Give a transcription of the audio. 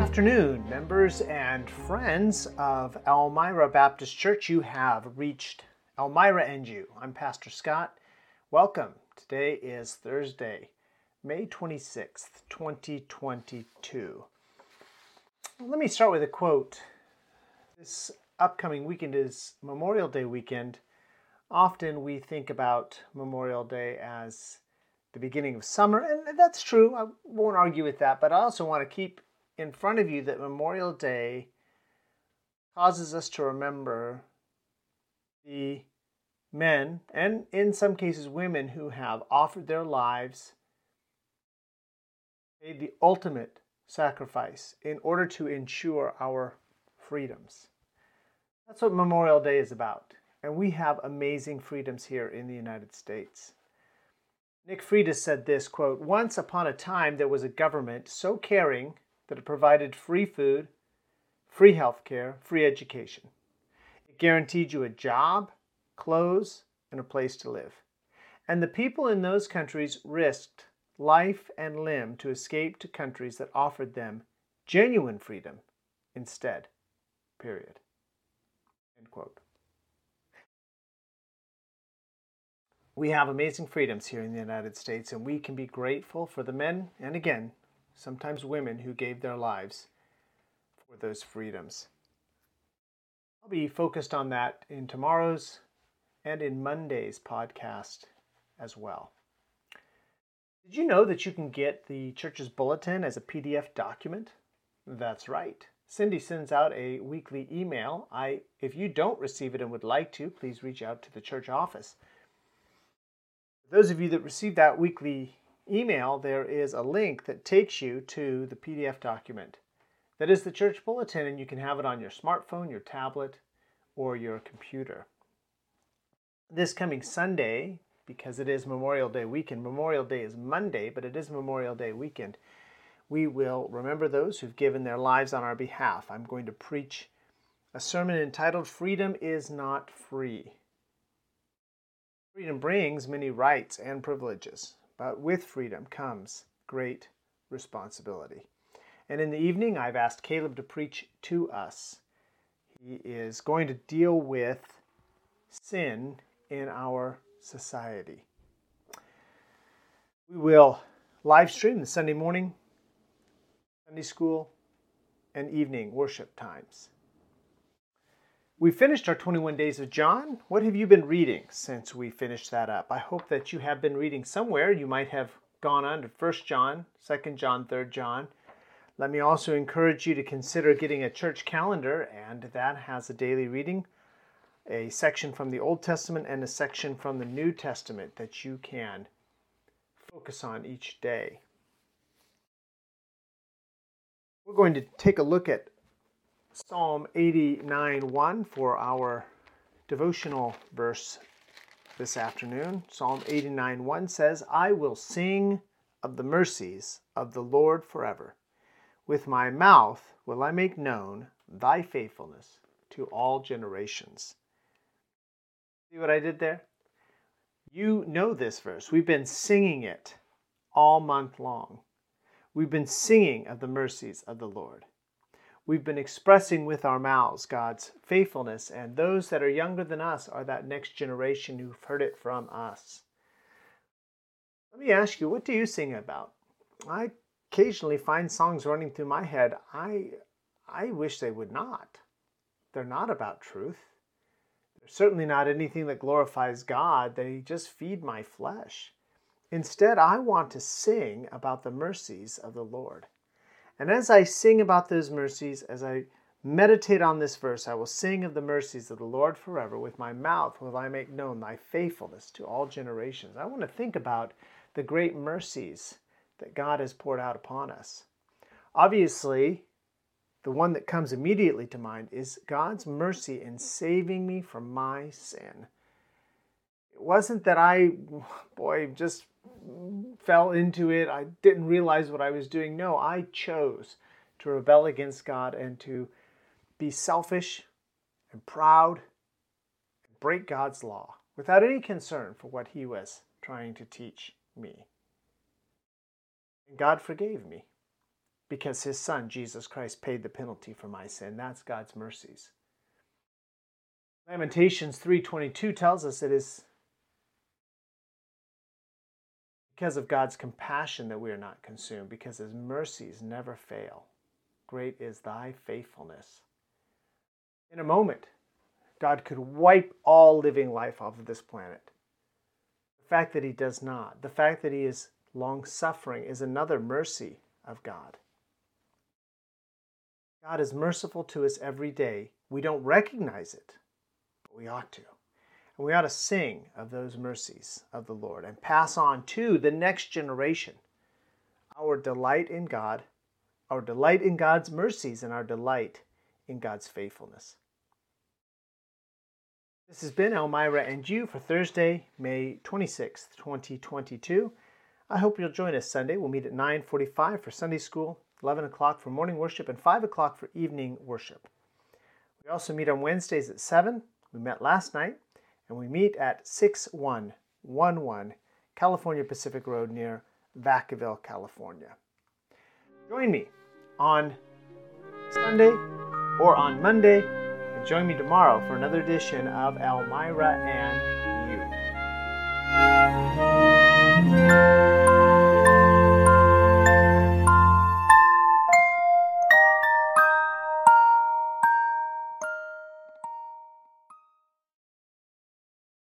Afternoon, members and friends of Elmira Baptist Church. You have reached Elmira and you. I'm Pastor Scott. Welcome. Today is Thursday, May 26th, 2022. Let me start with a quote. This upcoming weekend is Memorial Day weekend. Often we think about Memorial Day as the beginning of summer, and that's true. I won't argue with that, but I also want to keep in front of you that Memorial Day causes us to remember the men, and in some cases women, who have offered their lives, made the ultimate sacrifice in order to ensure our freedoms. That's what Memorial Day is about. And we have amazing freedoms here in the United States. Nick Freitas said this quote, Once upon a time there was a government so caring that it provided free food, free health care, free education. It guaranteed you a job, clothes, and a place to live. And the people in those countries risked life and limb to escape to countries that offered them genuine freedom instead. Period. We have amazing freedoms here in the United States, and we can be grateful for the men and again, sometimes women who gave their lives for those freedoms. I'll be focused on that in tomorrow's and in Monday's podcast as well. Did you know that you can get the church's bulletin as a PDF document? That's right. Cindy sends out a weekly email. I if you don't receive it and would like to, please reach out to the church office. Those of you that receive that weekly email, there is a link that takes you to the PDF document. That is the church bulletin and you can have it on your smartphone, your tablet, or your computer. This coming Sunday, because it is Memorial Day weekend. Memorial Day is Monday, but it is Memorial Day weekend. We will remember those who've given their lives on our behalf. I'm going to preach a sermon entitled Freedom is Not Free. Freedom brings many rights and privileges, but with freedom comes great responsibility. And in the evening, I've asked Caleb to preach to us. He is going to deal with sin in our society. We will live stream the Sunday morning, Sunday school, and evening worship times. We finished our 21 days of John. What have you been reading since we finished that up? I hope that you have been reading somewhere. You might have gone on to 1 John, 2 John, 3 John. Let me also encourage you to consider getting a church calendar, and that has a daily reading a section from the Old Testament and a section from the New Testament that you can focus on each day. We're going to take a look at Psalm 89 1 for our devotional verse this afternoon. Psalm 89 1 says, I will sing of the mercies of the Lord forever. With my mouth will I make known thy faithfulness to all generations. See what I did there? You know this verse. We've been singing it all month long. We've been singing of the mercies of the Lord. We've been expressing with our mouths God's faithfulness, and those that are younger than us are that next generation who've heard it from us. Let me ask you, what do you sing about? I occasionally find songs running through my head. I, I wish they would not. They're not about truth They're certainly not anything that glorifies God. They just feed my flesh. Instead, I want to sing about the mercies of the Lord. And as I sing about those mercies, as I meditate on this verse, I will sing of the mercies of the Lord forever. With my mouth will I make known thy faithfulness to all generations. I want to think about the great mercies that God has poured out upon us. Obviously, the one that comes immediately to mind is God's mercy in saving me from my sin. It wasn't that I, boy, just fell into it. I didn't realize what I was doing. No, I chose to rebel against God and to be selfish and proud and break God's law without any concern for what he was trying to teach me. And God forgave me because his son, Jesus Christ, paid the penalty for my sin. That's God's mercies. Lamentations 3:22 tells us it is because of God's compassion that we are not consumed, because his mercies never fail. Great is thy faithfulness. In a moment, God could wipe all living life off of this planet. The fact that he does not, the fact that he is long suffering, is another mercy of God. God is merciful to us every day. We don't recognize it, but we ought to. And we ought to sing of those mercies of the Lord and pass on to the next generation our delight in God, our delight in God's mercies, and our delight in God's faithfulness. This has been Elmira and you for Thursday, May 26th, 2022. I hope you'll join us Sunday. We'll meet at 9:45 for Sunday school 11 o'clock for morning worship, and 5 o'clock for evening worship. We also meet on Wednesdays at 7. We met last night, and we meet at 6111 California Pacific Road near Vacaville, California. Join me on Sunday or on Monday, and join me tomorrow for another edition of Elmira and